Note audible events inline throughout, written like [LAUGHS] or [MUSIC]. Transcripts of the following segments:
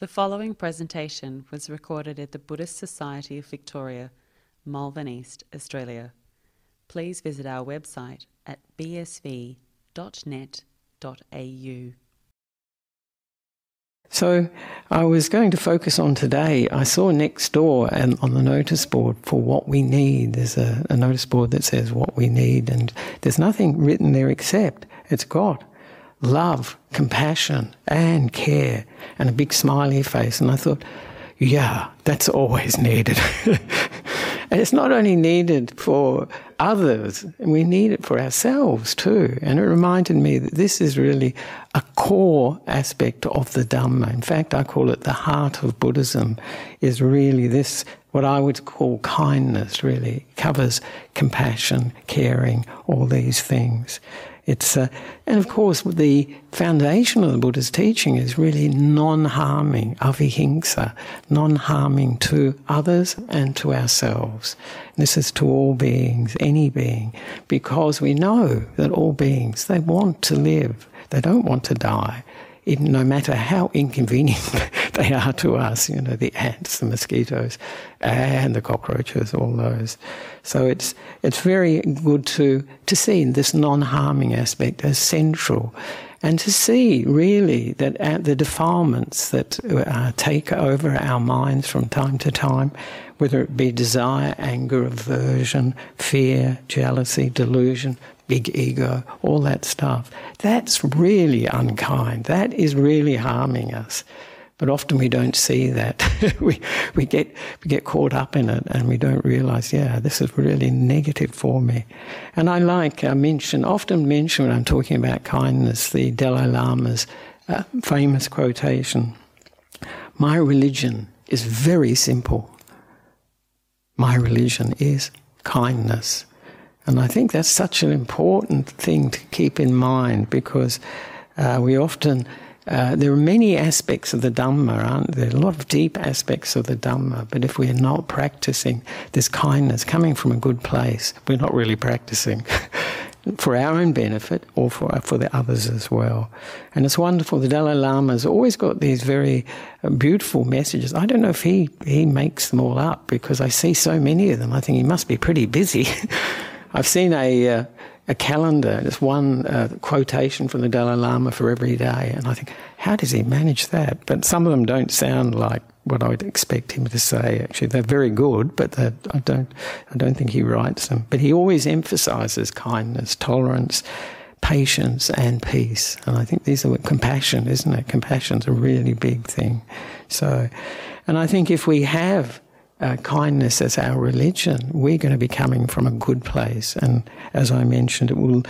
The following presentation was recorded at the Buddhist Society of Victoria, Malvern East, Australia. Please visit our website at bsv.net.au. So I was going to focus on today. I saw next door and on the notice board for what we need. There's a, a notice board that says what we need, and there's nothing written there except it's God love, compassion, and care, and a big smiley face. And I thought, yeah, that's always needed. [LAUGHS] and it's not only needed for others, we need it for ourselves too. And it reminded me that this is really a core aspect of the Dhamma. In fact, I call it the heart of Buddhism, is really this, what I would call kindness, really. It covers compassion, caring, all these things. It's, uh, and of course, the foundation of the Buddha's teaching is really non harming, avihingsa, non harming to others and to ourselves. And this is to all beings, any being, because we know that all beings, they want to live, they don't want to die no matter how inconvenient [LAUGHS] they are to us, you know, the ants, the mosquitoes, and the cockroaches, all those. So it's it's very good to to see this non-harming aspect as central, and to see really that the defilements that uh, take over our minds from time to time, whether it be desire, anger, aversion, fear, jealousy, delusion, big ego, all that stuff. That's really unkind. That is really harming us. But often we don't see that. [LAUGHS] we, we, get, we get caught up in it and we don't realize, yeah, this is really negative for me. And I like, I mention, often mention when I'm talking about kindness, the Dalai Lama's uh, famous quotation My religion is very simple. My religion is kindness. And I think that's such an important thing to keep in mind because uh, we often, uh, there are many aspects of the Dhamma, aren't there? A lot of deep aspects of the Dhamma, but if we're not practicing this kindness coming from a good place, we're not really practicing. [LAUGHS] for our own benefit or for, for the others as well. And it's wonderful. The Dalai Lama's always got these very uh, beautiful messages. I don't know if he, he makes them all up because I see so many of them. I think he must be pretty busy. [LAUGHS] I've seen a, uh, a calendar, there's one uh, quotation from the Dalai Lama for every day, and I think, how does he manage that? But some of them don't sound like what I would expect him to say. Actually, they're very good, but I don't, I don't think he writes them. But he always emphasises kindness, tolerance, patience, and peace. And I think these are what compassion, isn't it? Compassion's a really big thing. So, and I think if we have uh, kindness as our religion, we're going to be coming from a good place. And as I mentioned, it will.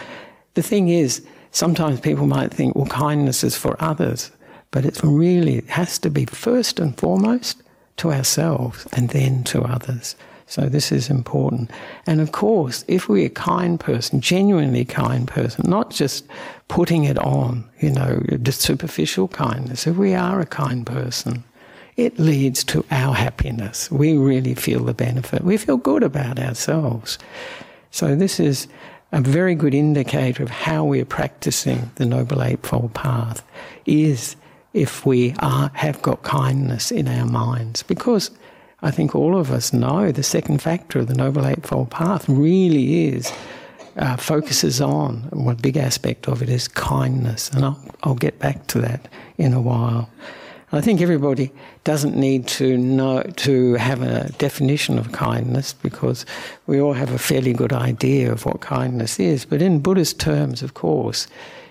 The thing is, sometimes people might think, well, kindness is for others, but it really it has to be first and foremost to ourselves and then to others. So this is important. And of course, if we're a kind person, genuinely kind person, not just putting it on, you know, just superficial kindness, if we are a kind person, it leads to our happiness. We really feel the benefit. We feel good about ourselves. So, this is a very good indicator of how we're practicing the Noble Eightfold Path is if we are, have got kindness in our minds. Because I think all of us know the second factor of the Noble Eightfold Path really is, uh, focuses on, one big aspect of it is kindness. And I'll, I'll get back to that in a while. I think everybody doesn't need to know to have a definition of kindness because we all have a fairly good idea of what kindness is. But in Buddhist terms, of course,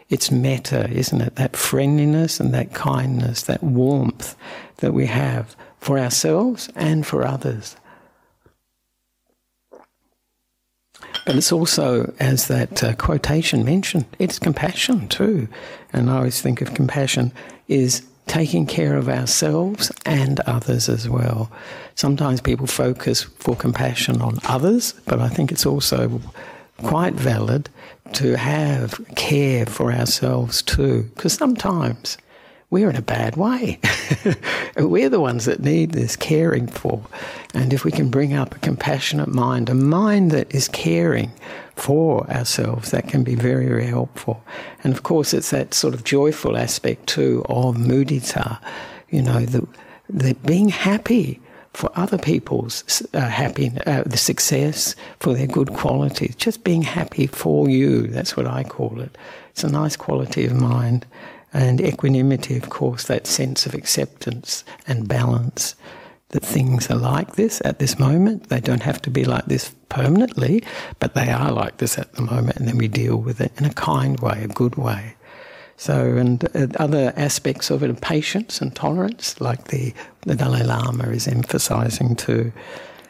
it's metta, isn't it? That friendliness and that kindness, that warmth that we have for ourselves and for others. But it's also, as that uh, quotation mentioned, it's compassion too. And I always think of compassion is taking care of ourselves and others as well. Sometimes people focus for compassion on others, but I think it's also quite valid to have care for ourselves too, because sometimes we're in a bad way. [LAUGHS] we're the ones that need this caring for. And if we can bring up a compassionate mind, a mind that is caring for ourselves, that can be very, very helpful. And of course, it's that sort of joyful aspect too of mudita, you know, the, the being happy for other people's uh, happy, uh, the success, for their good qualities, just being happy for you. That's what I call it. It's a nice quality of mind. And equanimity, of course, that sense of acceptance and balance that things are like this at this moment. They don't have to be like this permanently, but they are like this at the moment, and then we deal with it in a kind way, a good way. So, and uh, other aspects of it patience and tolerance, like the, the Dalai Lama is emphasizing too.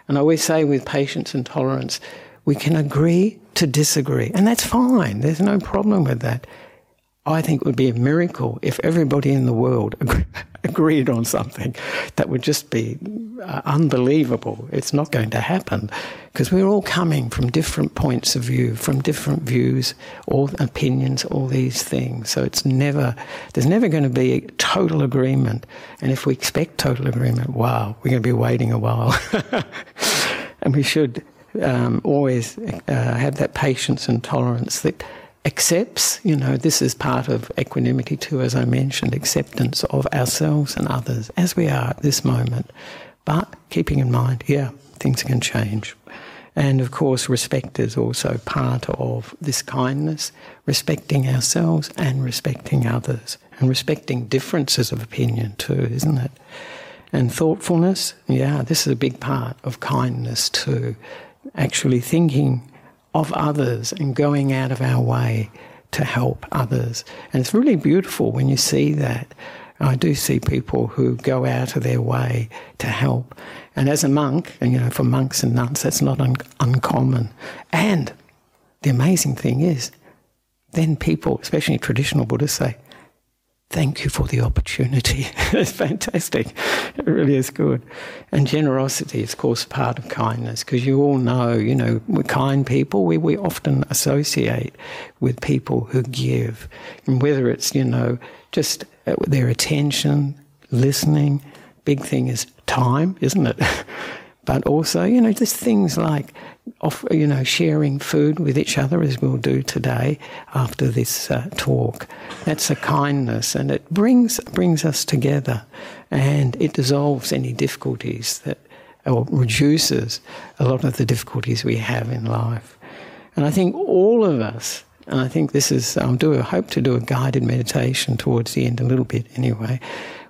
And I always say with patience and tolerance, we can agree to disagree, and that's fine. There's no problem with that. I think it would be a miracle if everybody in the world [LAUGHS] agreed on something that would just be uh, unbelievable. It's not going to happen because we're all coming from different points of view, from different views, all opinions, all these things. So it's never, there's never going to be total agreement. And if we expect total agreement, wow, we're going to be waiting a while. [LAUGHS] and we should um, always uh, have that patience and tolerance that accepts, you know, this is part of equanimity too, as I mentioned, acceptance of ourselves and others as we are at this moment. But keeping in mind, yeah, things can change. And of course, respect is also part of this kindness, respecting ourselves and respecting others, and respecting differences of opinion too, isn't it? And thoughtfulness, yeah, this is a big part of kindness too. Actually thinking of others and going out of our way to help others. And it's really beautiful when you see that. I do see people who go out of their way to help. And as a monk, and you know, for monks and nuns, that's not un- uncommon. And the amazing thing is, then people, especially traditional Buddhists, say, Thank you for the opportunity. [LAUGHS] it's fantastic. It really is good. And generosity is, of course, part of kindness because you all know, you know, we're kind people. We, we often associate with people who give. And whether it's, you know, just uh, their attention, listening, big thing is time, isn't it? [LAUGHS] but also, you know, just things like off, you know, sharing food with each other as we'll do today after this uh, talk. That's a kindness, and it brings brings us together, and it dissolves any difficulties that, or reduces a lot of the difficulties we have in life. And I think all of us, and I think this is, I'll do, I hope to do a guided meditation towards the end a little bit anyway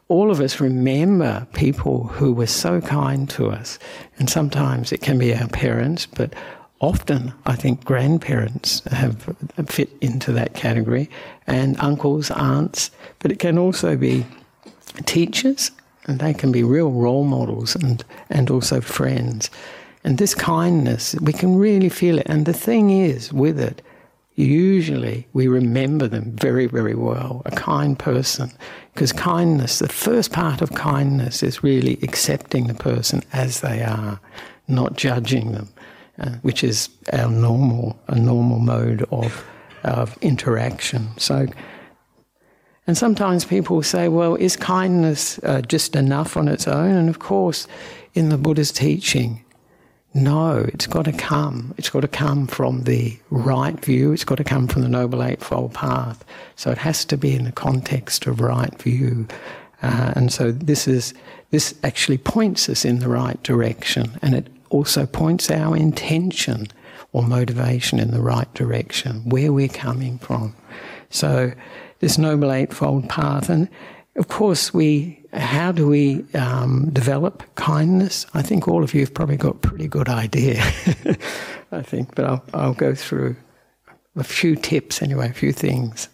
all of us remember people who were so kind to us. And sometimes it can be our parents, but often I think grandparents have fit into that category, and uncles, aunts, but it can also be teachers, and they can be real role models and, and also friends. And this kindness, we can really feel it. And the thing is with it, usually we remember them very, very well. A kind person. Because kindness, the first part of kindness is really accepting the person as they are, not judging them, uh, which is our normal, a normal mode of, of interaction. So, and sometimes people say, well, is kindness uh, just enough on its own? And of course, in the Buddha's teaching, no, it's got to come. It's got to come from the right view. It's got to come from the Noble Eightfold Path. So it has to be in the context of right view. Uh, and so this is this actually points us in the right direction, and it also points our intention or motivation in the right direction, where we're coming from. So this Noble Eightfold Path, and of course we how do we um, develop kindness? I think all of you have probably got a pretty good idea, [LAUGHS] I think, but I'll, I'll go through a few tips anyway, a few things.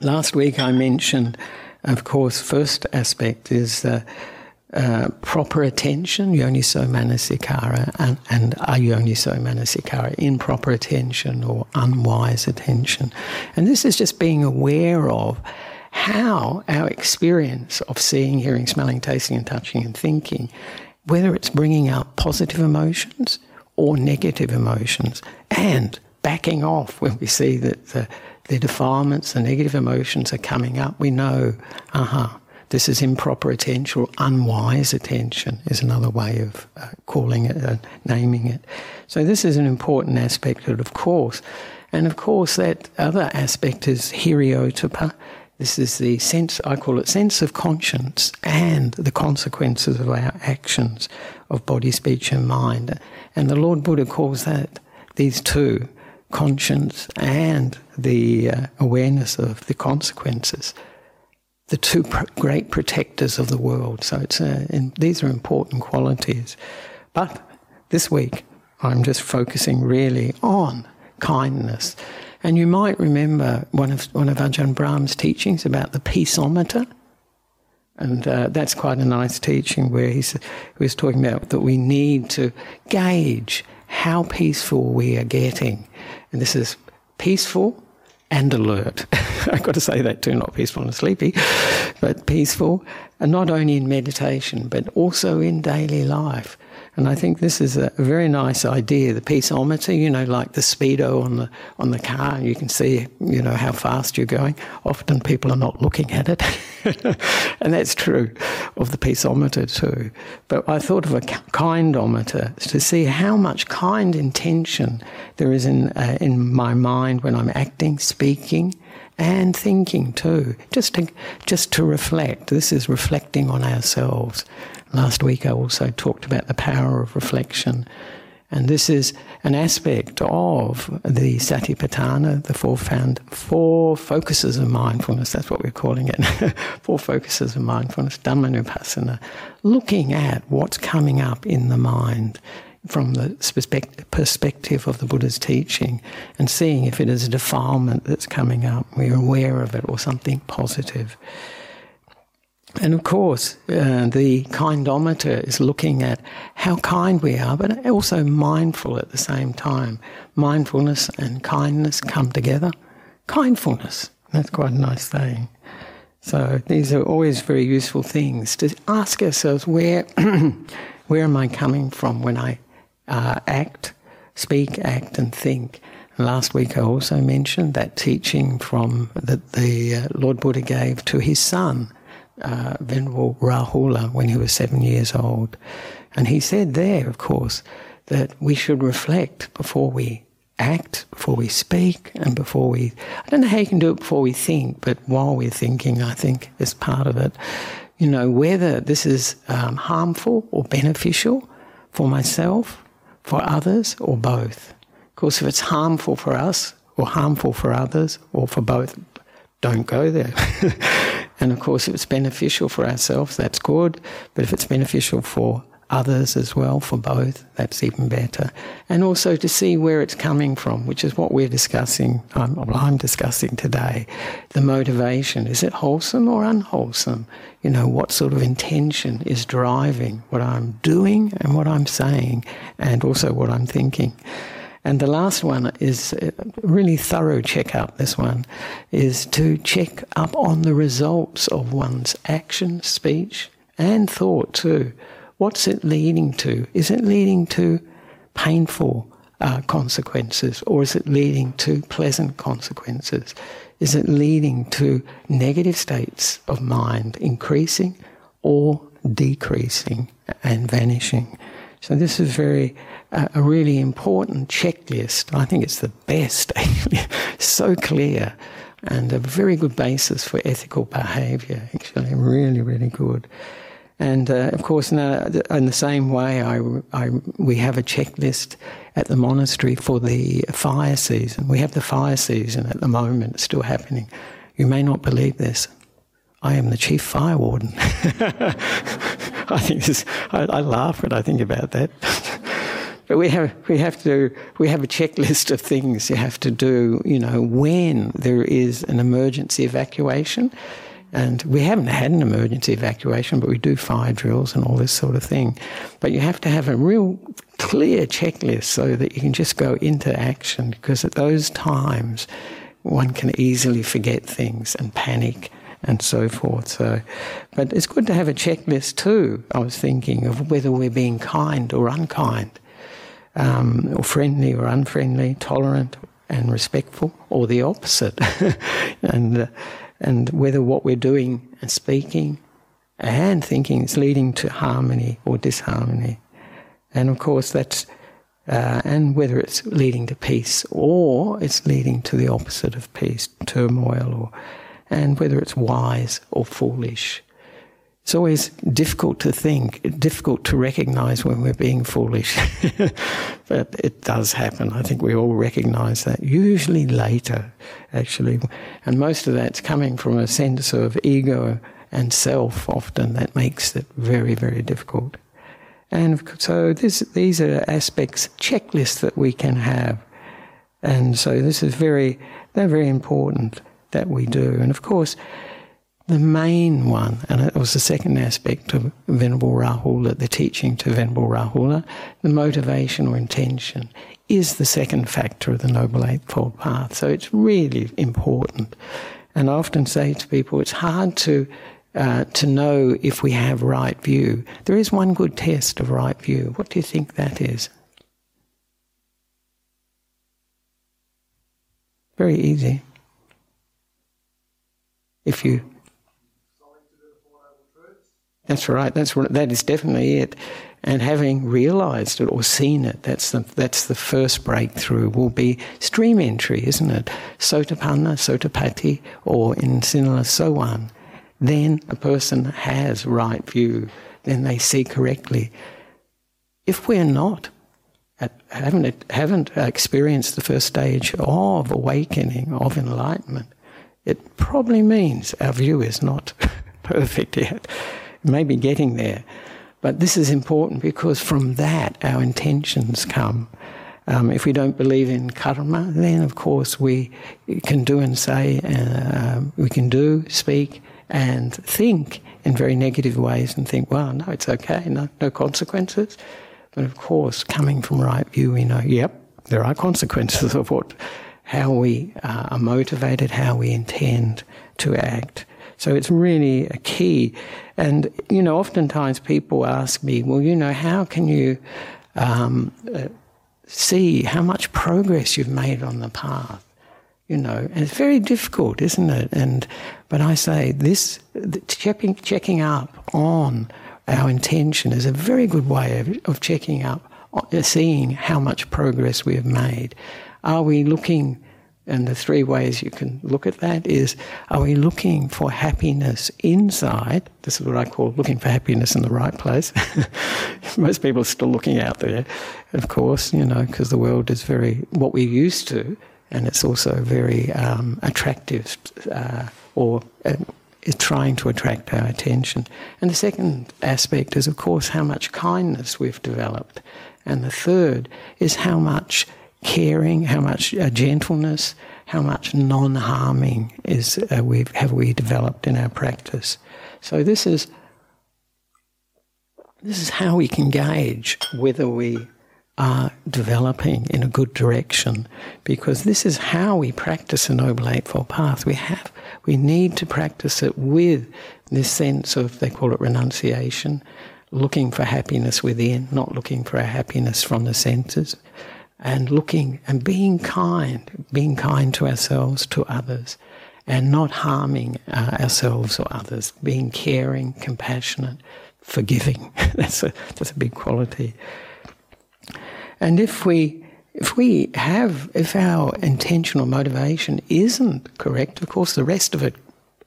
Last week I mentioned, of course, first aspect is uh, uh, proper attention, yoniso manasikara, and, and ayoniso manasikara, improper attention or unwise attention. And this is just being aware of how our experience of seeing, hearing, smelling, tasting, and touching and thinking, whether it's bringing out positive emotions or negative emotions, and backing off when we see that the, the defilements, the negative emotions are coming up, we know, aha, uh-huh, this is improper attention or unwise attention, is another way of uh, calling it, uh, naming it. So, this is an important aspect of it, of course. And of course, that other aspect is hiri-ottappa, This is the sense, I call it sense of conscience and the consequences of our actions of body, speech, and mind. And the Lord Buddha calls that these two, conscience and the uh, awareness of the consequences, the two pr- great protectors of the world. So it's uh, these are important qualities. But this week, I'm just focusing really on kindness. And you might remember one of, one of Ajahn Brahm's teachings about the peaceometer. And uh, that's quite a nice teaching where he was talking about that we need to gauge how peaceful we are getting. And this is peaceful and alert. [LAUGHS] I've got to say that too, not peaceful and sleepy, but peaceful, and not only in meditation, but also in daily life. And I think this is a very nice idea. The peaceometer, you know, like the speedo on the on the car, you can see, you know, how fast you're going. Often people are not looking at it, [LAUGHS] and that's true of the peaceometer too. But I thought of a kindometer to see how much kind intention there is in uh, in my mind when I'm acting, speaking, and thinking too. Just to just to reflect. This is reflecting on ourselves. Last week I also talked about the power of reflection. And this is an aspect of the Satipatthana, the four, found, four focuses of mindfulness, that's what we're calling it. [LAUGHS] four focuses of mindfulness, Dhammanupassana, looking at what's coming up in the mind from the perspective of the Buddha's teaching and seeing if it is a defilement that's coming up. We're aware of it or something positive. And of course, uh, the kindometer is looking at how kind we are, but also mindful at the same time. Mindfulness and kindness come together. Kindfulness, that's quite a nice thing. So these are always very useful things to ask ourselves where, [CLEARS THROAT] where am I coming from when I uh, act, speak, act, and think. Last week I also mentioned that teaching from that the uh, Lord Buddha gave to his son uh, Venerable Rahula when he was seven years old. And he said there, of course, that we should reflect before we act, before we speak, and before we. I don't know how you can do it before we think, but while we're thinking, I think is part of it. You know, whether this is um, harmful or beneficial for myself, for others, or both. Of course, if it's harmful for us, or harmful for others, or for both, don't go there. [LAUGHS] And of course, if it's beneficial for ourselves, that's good. But if it's beneficial for others as well, for both, that's even better. And also to see where it's coming from, which is what we're discussing, um, well, I'm discussing today. The motivation is it wholesome or unwholesome? You know, what sort of intention is driving what I'm doing and what I'm saying, and also what I'm thinking. And the last one is a really thorough checkup. This one is to check up on the results of one's action, speech, and thought too. What's it leading to? Is it leading to painful uh, consequences or is it leading to pleasant consequences? Is it leading to negative states of mind increasing or decreasing and vanishing? So this is very uh, a really important checklist. I think it's the best, [LAUGHS] so clear, and a very good basis for ethical behaviour. Actually, really, really good. And uh, of course, now, in the same way, I, I, we have a checklist at the monastery for the fire season. We have the fire season at the moment, it's still happening. You may not believe this. I am the chief fire warden. [LAUGHS] I think this, I, I laugh when I think about that. [LAUGHS] but we have we have to we have a checklist of things you have to do. You know when there is an emergency evacuation, and we haven't had an emergency evacuation, but we do fire drills and all this sort of thing. But you have to have a real clear checklist so that you can just go into action because at those times one can easily forget things and panic and so forth. So, but it's good to have a checklist too. I was thinking of whether we're being kind or unkind, um, or friendly or unfriendly, tolerant and respectful, or the opposite, [LAUGHS] and uh, and whether what we're doing and speaking and thinking is leading to harmony or disharmony, and of course that's. Uh, and whether it's leading to peace or it's leading to the opposite of peace, turmoil or and whether it's wise or foolish. It's always difficult to think, difficult to recognize when we're being foolish. [LAUGHS] but it does happen. I think we all recognize that, usually later, actually. And most of that's coming from a sense of ego and self, often, that makes it very, very difficult. And so this, these are aspects, checklists that we can have. And so this is very, they're very important that we do. And of course, the main one, and it was the second aspect of Venerable Rahula, the teaching to Venerable Rahula, the motivation or intention, is the second factor of the Noble Eightfold Path. So it's really important. And I often say to people, it's hard to uh, to know if we have right view. There is one good test of right view. What do you think that is? Very easy. If you that's right. That's that is definitely it. And having realised it or seen it, that's the that's the first breakthrough. Will be stream entry, isn't it? Sotapanna, Sotapatti, or in Sinhala Sowan. Then a person has right view. Then they see correctly. If we're not, haven't haven't experienced the first stage of awakening of enlightenment, it probably means our view is not [LAUGHS] perfect yet maybe getting there. But this is important because from that our intentions come. Um, if we don't believe in karma, then of course we can do and say, uh, we can do, speak, and think in very negative ways and think, well, no, it's okay, no, no consequences. But of course, coming from right view, we know, yep, there are consequences of what, how we uh, are motivated, how we intend to act. So it's really a key. And, you know, oftentimes people ask me, well, you know, how can you um, uh, see how much progress you've made on the path? You know, and it's very difficult, isn't it? And but I say this checking checking up on our intention is a very good way of, of checking up, uh, seeing how much progress we have made. Are we looking and the three ways you can look at that is are we looking for happiness inside? This is what I call looking for happiness in the right place. [LAUGHS] Most people are still looking out there, of course, you know, because the world is very what we're used to, and it's also very um, attractive uh, or uh, is trying to attract our attention. And the second aspect is, of course, how much kindness we've developed. And the third is how much caring, how much uh, gentleness, how much non-harming is uh, we have we developed in our practice. So this is this is how we can gauge whether we are developing in a good direction, because this is how we practice a noble eightfold path. We have we need to practice it with this sense of they call it renunciation, looking for happiness within, not looking for our happiness from the senses and looking and being kind, being kind to ourselves, to others, and not harming uh, ourselves or others, being caring, compassionate, forgiving. [LAUGHS] that's, a, that's a big quality. And if we if we have if our intention or motivation isn't correct, of course the rest of it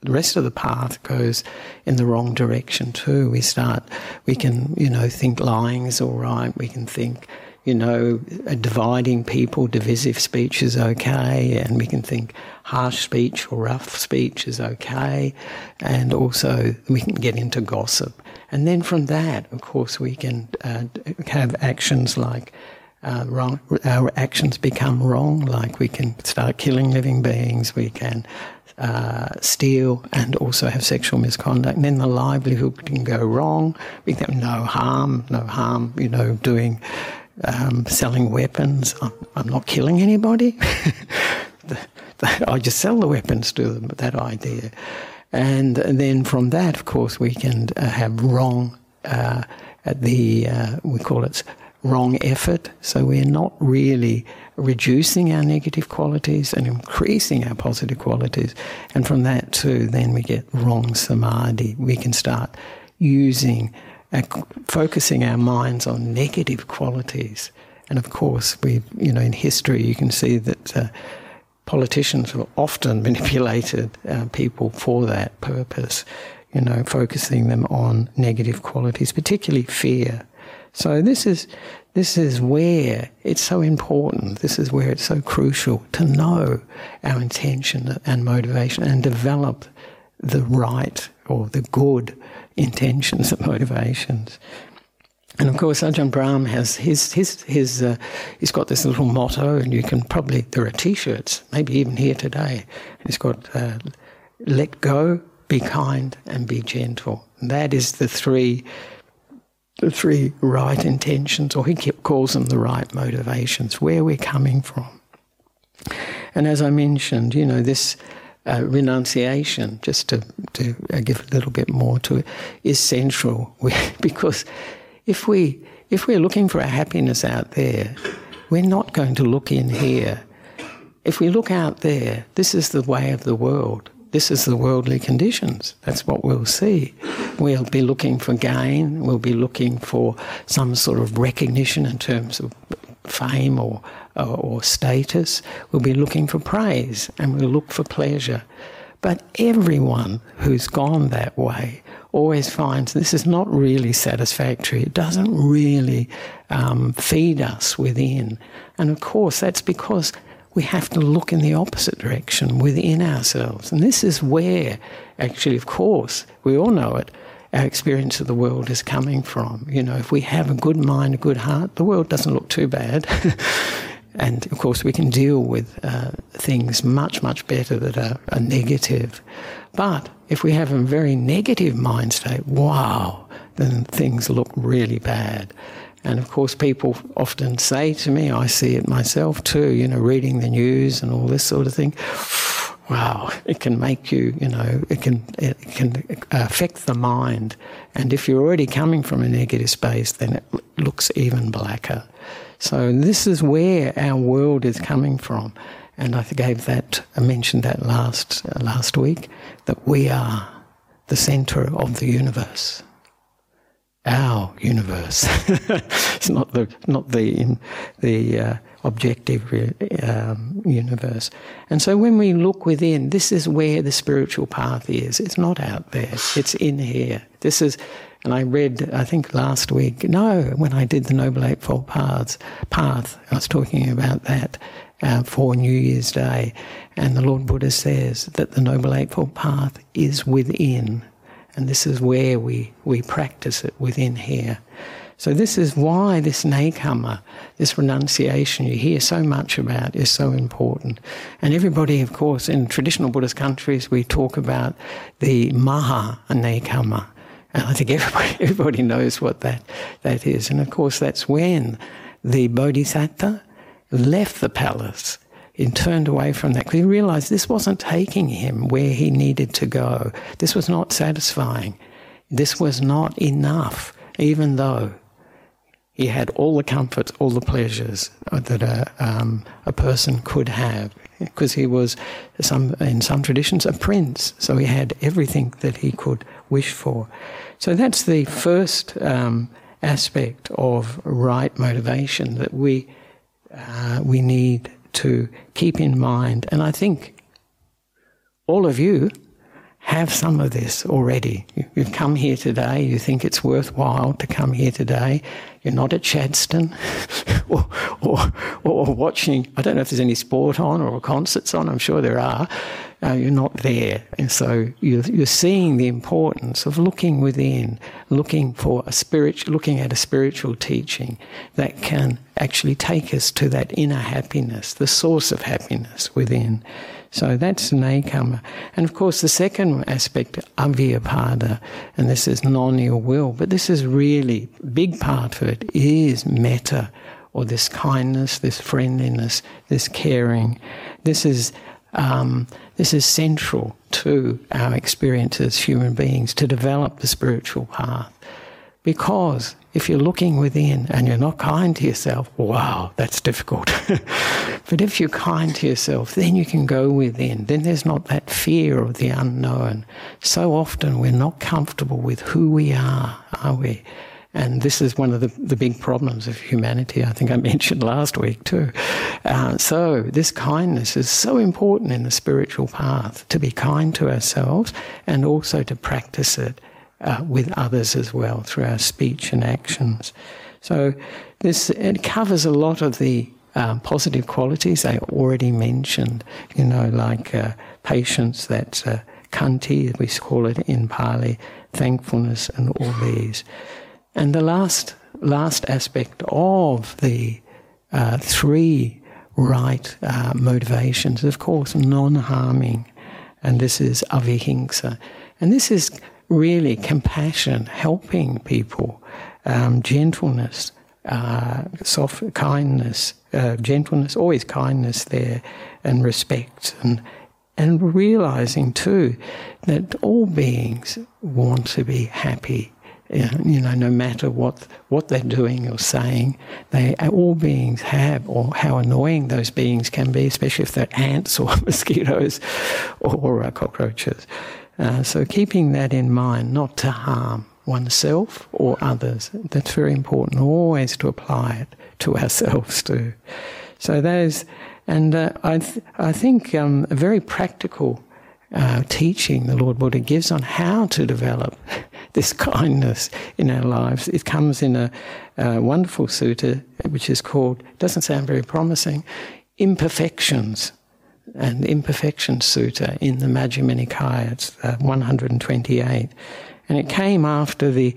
the rest of the path goes in the wrong direction too. We start, we can, you know, think lying is all right. We can think you know, dividing people, divisive speech is okay, and we can think harsh speech or rough speech is okay, and also we can get into gossip. And then from that, of course, we can uh, have actions like uh, wrong, our actions become wrong, like we can start killing living beings, we can uh, steal and also have sexual misconduct. And then the livelihood can go wrong. We can have no harm, no harm, you know, doing um, selling weapons. I'm, I'm, not killing anybody. [LAUGHS] I just sell the weapons to them, that idea. And, then from that, of course, we can uh, have wrong, uh, the, uh, we call it wrong effort. So we're not really reducing our negative qualities and increasing our positive qualities. And from that, too, then we get wrong samadhi. We can start using focusing our minds on negative qualities. And of course, we, you know, in history, you can see that uh, politicians have often [LAUGHS] manipulated uh, people for that purpose, you know, focusing them on negative qualities, particularly fear. So this is this is where it's so important. This is where it's so crucial to know our intention and motivation and develop the right or the good intentions and motivations. And of course, Ajahn Brahm has his his his uh, he's got this little motto, and you can probably there are T-shirts, maybe even here today. He's got uh, "Let go, be kind, and be gentle." And that is the three the three right intentions, or he kept calls them the right motivations, where we're coming from. And as I mentioned, you know this. Uh, renunciation, just to, to uh, give a little bit more to it, is central [LAUGHS] because if we if we're looking for our happiness out there, we're not going to look in here. If we look out there, this is the way of the world. This is the worldly conditions. That's what we'll see. We'll be looking for gain. We'll be looking for some sort of recognition in terms of fame or, or, or status. We'll be looking for praise and we'll look for pleasure. But everyone who's gone that way always finds this is not really satisfactory. It doesn't really um, feed us within. And of course, that's because we have to look in the opposite direction within ourselves. And this is where, actually, of course, we all know it, our experience of the world is coming from. You know, if we have a good mind, a good heart, the world doesn't look too bad. [LAUGHS] and of course, we can deal with uh, things much, much better that are, are negative. But if we have a very negative mind state, wow, then things look really bad. And of course, people often say to me, I see it myself too, you know, reading the news and all this sort of thing. Wow, it can make you, you know, it can it can affect the mind. And if you're already coming from a negative space, then it looks even blacker. So this is where our world is coming from and I gave that, I mentioned that last uh, last week, that we are the center of the universe. Our universe. [LAUGHS] it's not the not the the uh, objective um, universe. And so when we look within, this is where the spiritual path is. It's not out there. It's in here. This is and I read, I think last week, no, when I did the Noble Eightfold Paths, path, I was talking about that uh, for New Year's Day. And the Lord Buddha says that the Noble Eightfold Path is within. And this is where we, we practice it within here. So, this is why this nekkhamma, this renunciation you hear so much about, is so important. And everybody, of course, in traditional Buddhist countries, we talk about the maha nekkhamma. [LAUGHS] And I think everybody, [LAUGHS] everybody knows what that, that is. And of course, that's when the bodhisattva left the palace and turned away from that because he realized this wasn't taking him where he needed to go. This was not satisfying. This was not enough, even though he had all the comforts, all the pleasures that a, um, a person could have. Because he was, some, in some traditions, a prince. So he had everything that he could wish for. So that's the first um, aspect of right motivation that we uh, we need to keep in mind. And I think all of you have some of this already. You've come here today, you think it's worthwhile to come here today. You're not at Chadstone [LAUGHS] or, or, or watching, I don't know if there's any sport on or concerts on, I'm sure there are uh, you're not there. And so you're, you're seeing the importance of looking within, looking for a spiritual, looking at a spiritual teaching that can actually take us to that inner happiness, the source of happiness within. So that's nekkhamma. And of course, the second aspect, avyapada, and this is non ill will, but this is really, big part of it is metta, or this kindness, this friendliness, this caring. This is um, this is central to our experience as human beings to develop the spiritual path. Because if you're looking within and you're not kind to yourself, wow, that's difficult. [LAUGHS] but if you're kind to yourself, then you can go within. Then there's not that fear of the unknown. So often we're not comfortable with who we are, are we? And this is one of the, the big problems of humanity, I think I [LAUGHS] mentioned last week too. Uh, so, this kindness is so important in the spiritual path to be kind to ourselves and also to practice it uh, with others as well through our speech and actions. So, this it covers a lot of the um, positive qualities I already mentioned, you know, like uh, patience, that's uh, khanti, we call it in Pali, thankfulness, and all these. And the last last aspect of the uh, three right uh, motivations, of course, non-harming, and this is avihingsa, and this is really compassion, helping people, um, gentleness, uh, soft kindness, uh, gentleness, always kindness there, and respect, and and realizing too that all beings want to be happy you know, no matter what what they're doing or saying, they all beings have, or how annoying those beings can be, especially if they're ants or [LAUGHS] mosquitoes or uh, cockroaches. Uh, so keeping that in mind, not to harm oneself or others, that's very important. Always to apply it to [LAUGHS] ourselves too. So those, and uh, I th- I think um, a very practical uh, teaching the Lord Buddha gives on how to develop [LAUGHS] this kindness in our lives. It comes in a, a wonderful sutta, which is called, doesn't sound very promising, Imperfections. And Imperfection Sutta in the Majjhima Nikaya, it's uh, 128. And it came after the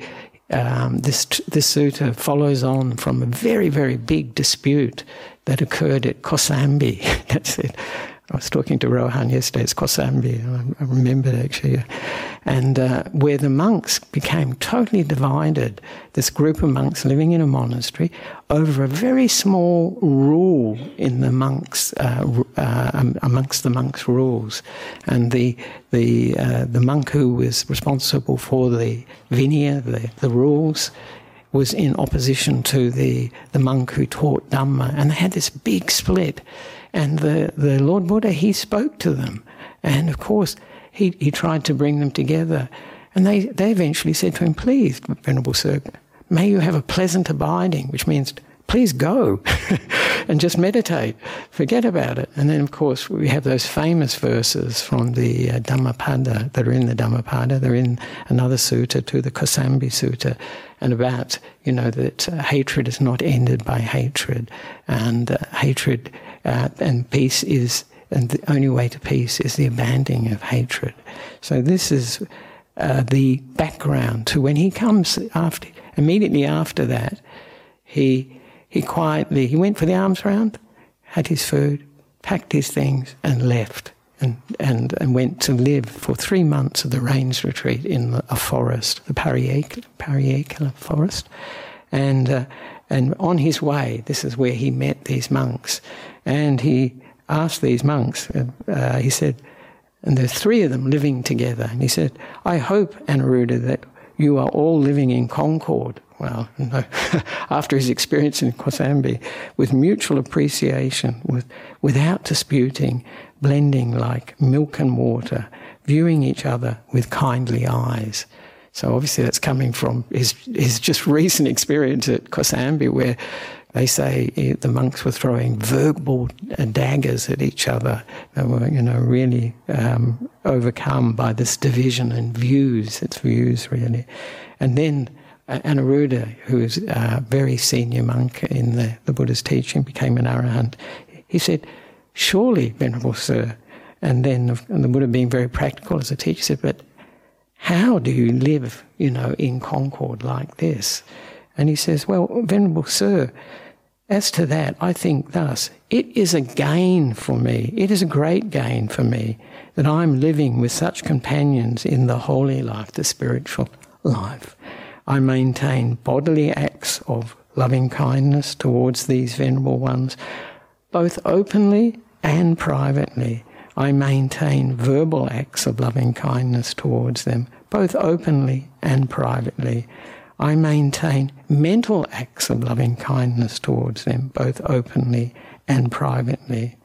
um, this this sutta follows on from a very very big dispute that occurred at Kosambi. [LAUGHS] That's it. I was talking to Rohan yesterday, it's Kosambi, I remembered actually, and uh, where the monks became totally divided, this group of monks living in a monastery, over a very small rule in the monks, uh, uh, um, amongst the monks' rules. And the, the, uh, the monk who was responsible for the vinaya, the, the rules, was in opposition to the, the monk who taught Dhamma, and they had this big split. And the, the Lord Buddha, he spoke to them. And of course, he, he tried to bring them together. And they, they eventually said to him, Please, Venerable Sir, may you have a pleasant abiding, which means please go [LAUGHS] and just meditate. Forget about it. And then, of course, we have those famous verses from the uh, Dhammapada that are in the Dhammapada. They're in another sutta to the Kosambi Sutta, and about, you know, that uh, hatred is not ended by hatred, and uh, hatred uh, and peace is, and the only way to peace is the abandoning of hatred. So this is uh, the background to when he comes after, immediately after that, he, he quietly, he went for the alms round, had his food, packed his things and left. And, and, and went to live for three months at the rains retreat in a forest, the Parileyyaka forest. And, uh, and on his way, this is where he met these monks. And he asked these monks, uh, uh, he said, and there's three of them living together. And he said, I hope, Anuruddha, that you are all living in concord. Well, [LAUGHS] no. after his experience in Kosambi, with mutual appreciation, with, without disputing, blending like milk and water, viewing each other with kindly eyes. So obviously that's coming from his, his just recent experience at Kosambi, where they say eh, the monks were throwing verbal daggers at each other. They were, you know, really um, overcome by this division and views. It's views, really. And then uh, Anuruddha, who was a very senior monk in the, the Buddha's teaching, became an arahant. He said, Surely, Venerable Sir. And then and the Buddha, being very practical as a teacher, said, But how do you live, you know, in concord like this? And he says, Well, Venerable Sir, as to that, I think thus it is a gain for me, it is a great gain for me that I'm living with such companions in the holy life, the spiritual life. I maintain bodily acts of loving kindness towards these venerable ones, both openly and privately. I maintain verbal acts of loving kindness towards them, both openly and privately. I maintain mental acts of loving kindness towards them, both openly and privately.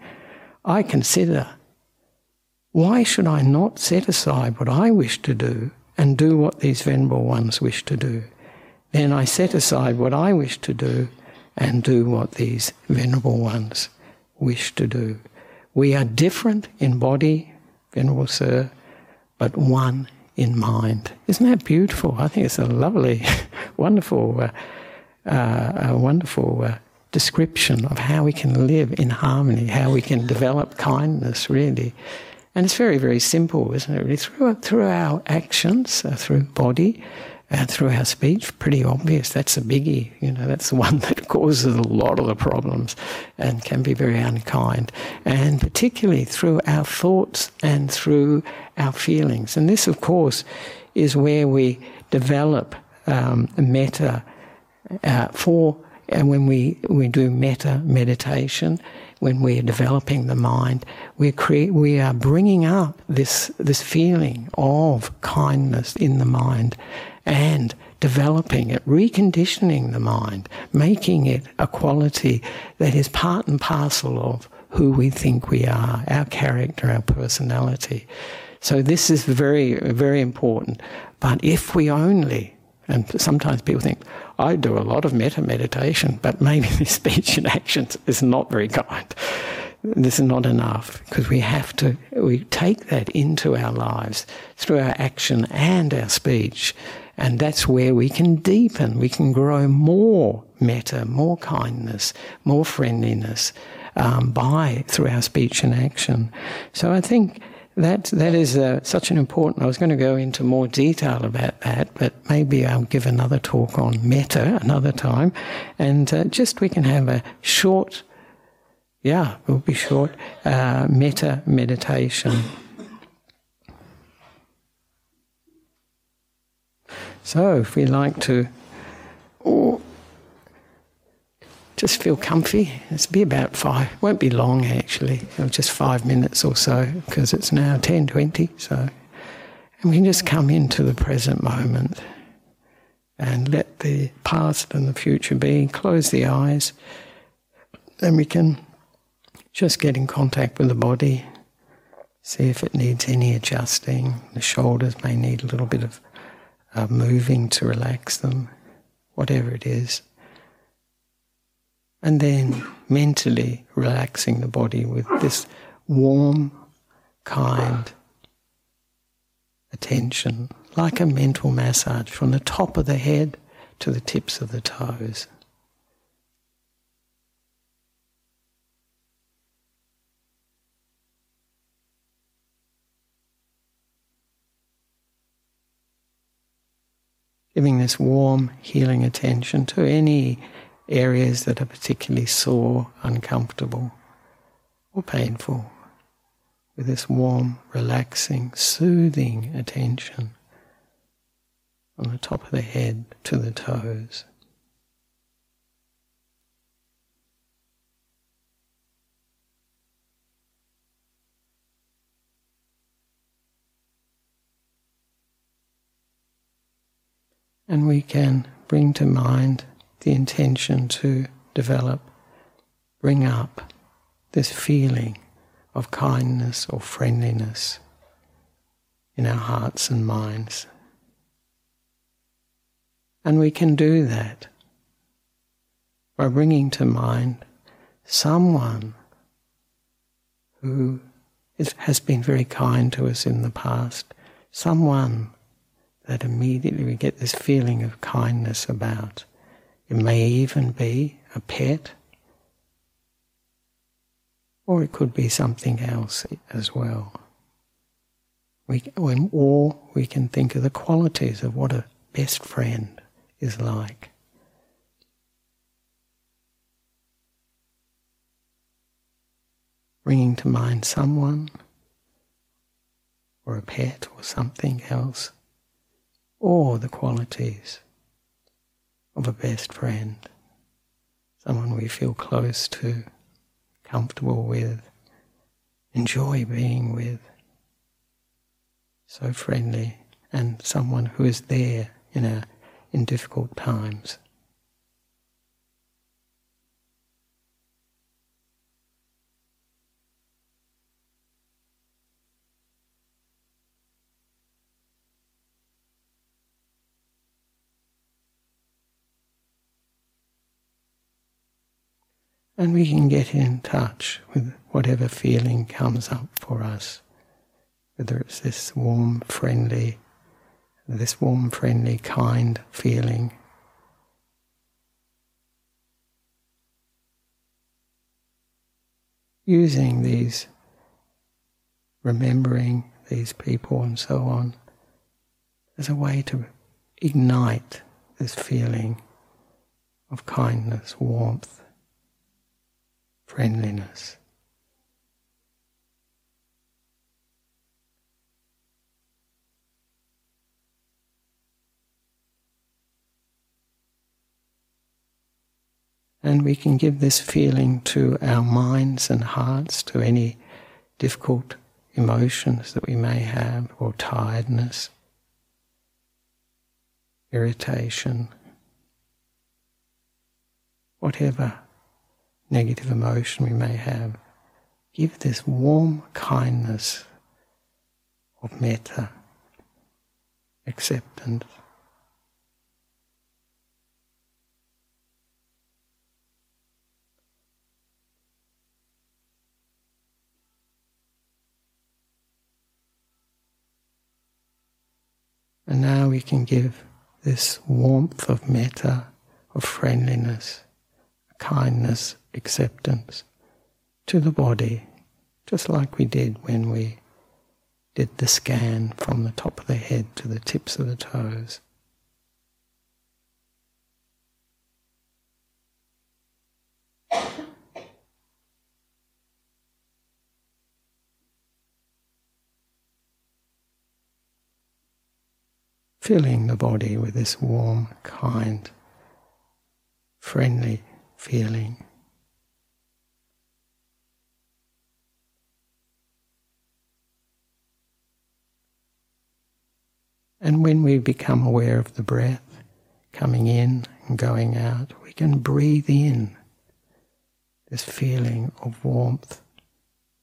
I consider why should I not set aside what I wish to do and do what these venerable ones wish to do? then I set aside what I wish to do and do what these venerable ones wish to do. We are different in body, Venerable Sir, but one in mind. Isn't that beautiful? I think it's a lovely, [LAUGHS] wonderful, uh, uh, a wonderful uh, description of how we can live in harmony, how we can develop kindness, really. And it's very, very simple, isn't it? Really, through, through our actions, uh, through body, uh, through our speech, pretty obvious. That's a biggie. You know, that's the [LAUGHS] one that causes a lot of the problems and can be very unkind. And particularly through our thoughts and through our feelings. And this, of course, is where we develop um, metta uh, for. And when we, we do metta meditation, when we are developing the mind, we create, we are bringing up this this feeling of kindness in the mind, and developing it, reconditioning the mind, making it a quality that is part and parcel of who we think we are, our character, our personality. So this is very, very important. But if we only, and sometimes people think, I do a lot of metta meditation, but maybe [LAUGHS] this speech and actions is not very kind. This is not enough because we have to, we take that into our lives through our action and our speech. And that's where we can deepen, we can grow more metta, more kindness, more friendliness um, by through our speech and action. So I think that that is uh, such an important. I was going to go into more detail about that, but maybe I'll give another talk on metta another time, and uh, just we can have a short, yeah, it will be short uh, metta meditation. So, if we like to oh, just feel comfy, it's be about five, won't be long actually, It'll just five minutes or so, because it's now 10.20, so, and we can just come into the present moment and let the past and the future be, close the eyes, and we can just get in contact with the body, see if it needs any adjusting. The shoulders may need a little bit of moving to relax them, whatever it is. And then mentally relaxing the body with this warm, kind attention, like a mental massage from the top of the head to the tips of the toes. Giving this warm, healing attention to any areas that are particularly sore, uncomfortable, or painful, with this warm, relaxing, soothing attention from the top of the head to the toes. And we can bring to mind the intention to develop, bring up this feeling of kindness or friendliness in our hearts and minds. And we can do that by bringing to mind someone who is, has been very kind to us in the past, someone that immediately we get this feeling of kindness about. It may even be a pet, or it could be something else as well. We, or we can think of the qualities of what a best friend is like. Bringing to mind someone, or a pet, or something else or the qualities of a best friend, someone we feel close to, comfortable with, enjoy being with, so friendly, and someone who is there in our in difficult times. And we can get in touch with whatever feeling comes up for us, whether it's this warm, friendly, this warm, friendly, kind feeling. Using these, remembering these people and so on, as a way to ignite this feeling of kindness, warmth, friendliness. And we can give this feeling to our minds and hearts, to any difficult emotions that we may have, or tiredness, irritation, whatever negative emotion we may have, give this warm kindness of metta, acceptance. And now we can give this warmth of metta, of friendliness, kindness, acceptance to the body, just like we did when we did the scan from the top of the head to the tips of the toes. filling the body with this warm, kind, friendly feeling. And when we become aware of the breath coming in and going out, we can breathe in this feeling of warmth,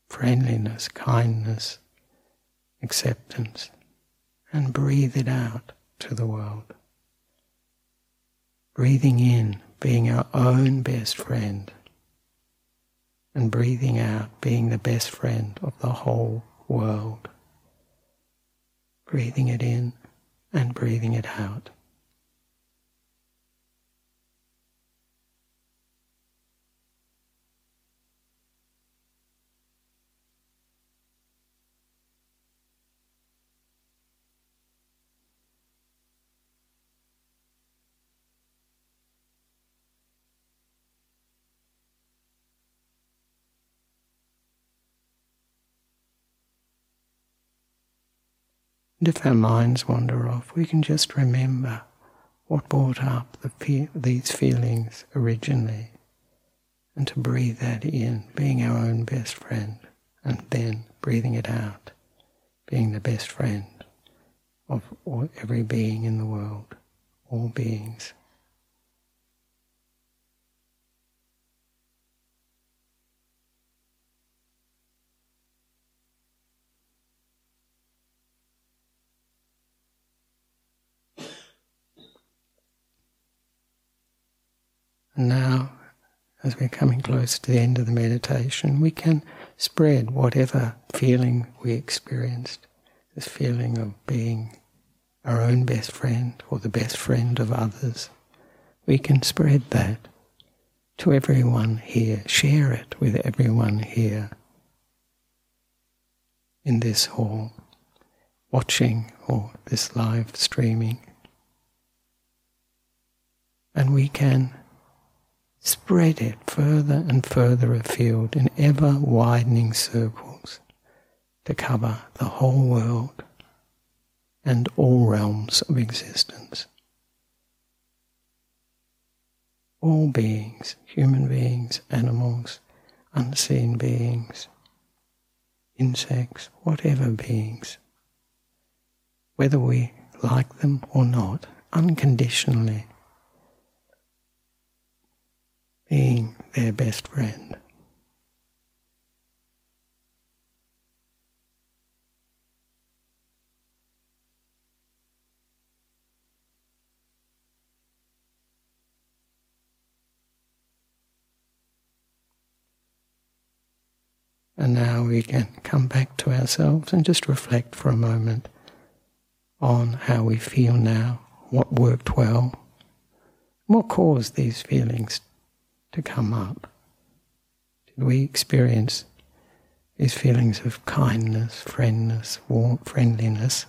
friendliness, kindness, acceptance, and breathe it out to the world. Breathing in, being our own best friend, and breathing out, being the best friend of the whole world. Breathing it in and breathing it out. And if our minds wander off, we can just remember what brought up the fe- these feelings originally and to breathe that in, being our own best friend, and then breathing it out, being the best friend of all, every being in the world, all beings. Now, as we're coming close to the end of the meditation, we can spread whatever feeling we experienced this feeling of being our own best friend or the best friend of others. We can spread that to everyone here, share it with everyone here in this hall, watching or this live streaming. And we can spread it further and further afield in ever widening circles to cover the whole world and all realms of existence. All beings, human beings, animals, unseen beings, insects, whatever beings, whether we like them or not, unconditionally being their best friend. And now we can come back to ourselves and just reflect for a moment on how we feel now, what worked well, what caused these feelings to come up. Did we experience these feelings of kindness, friendness, friendliness,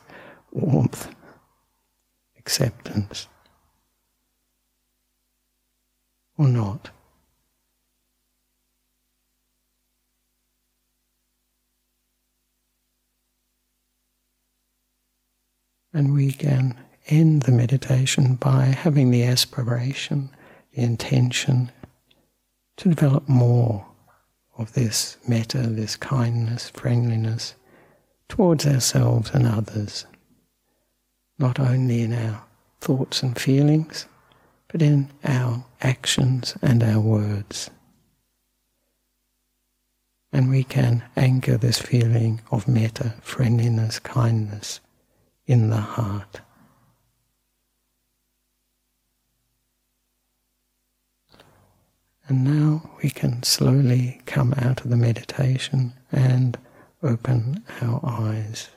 warmth, acceptance, or not? And we can end the meditation by having the aspiration, the intention to develop more of this metta, this kindness, friendliness towards ourselves and others, not only in our thoughts and feelings, but in our actions and our words. And we can anchor this feeling of metta, friendliness, kindness in the heart. And now we can slowly come out of the meditation and open our eyes.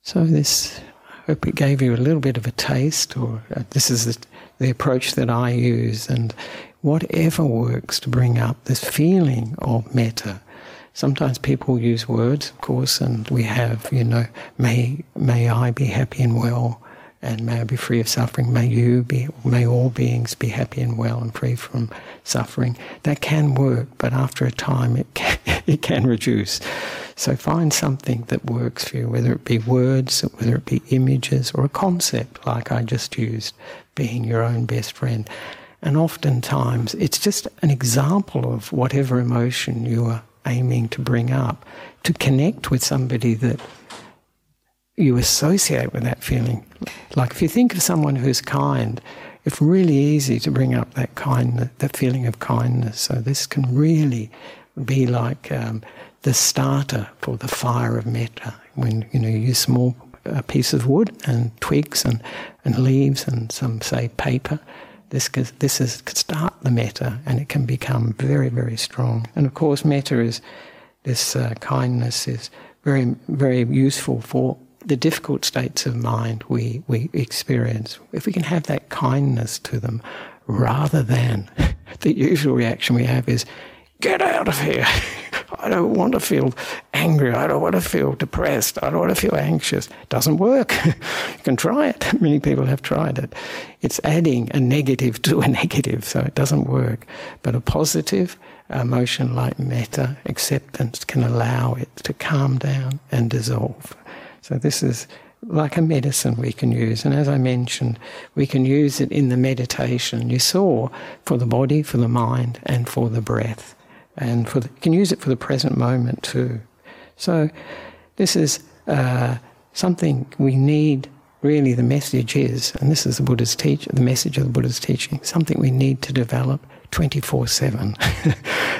So, this, I hope it gave you a little bit of a taste, or uh, this is the the approach that I use, and whatever works to bring up this feeling of metta. Sometimes people use words, of course, and we have, you know, may may I be happy and well, and may I be free of suffering. May you be, may all beings be happy and well and free from suffering. That can work, but after a time, it can, [LAUGHS] it can reduce. So find something that works for you, whether it be words, whether it be images, or a concept like I just used, being your own best friend. And oftentimes it's just an example of whatever emotion you are aiming to bring up to connect with somebody that you associate with that feeling. Like if you think of someone who's kind, it's really easy to bring up that kind, that feeling of kindness. So this can really be like um, the starter for the fire of metta. When you know you use small a piece of wood and twigs and, and leaves and some say paper. This this is could start the metta and it can become very very strong. And of course, metta is this uh, kindness is very very useful for the difficult states of mind we we experience. If we can have that kindness to them, rather than [LAUGHS] the usual reaction we have is get out of here. [LAUGHS] I don't want to feel angry. I don't want to feel depressed. I don't want to feel anxious. It doesn't work. [LAUGHS] you can try it. [LAUGHS] Many people have tried it. It's adding a negative to a [LAUGHS] negative, so it doesn't work. But a positive emotion like metta, acceptance, can allow it to calm down and dissolve. So this is like a medicine we can use. And as I mentioned, we can use it in the meditation you saw for the body, for the mind, and for the breath and for the, you can use it for the present moment too. So this is uh, something we need. Really, the message is, and this is the Buddha's teach, the message of the Buddha's teaching, something we need to develop 24/7.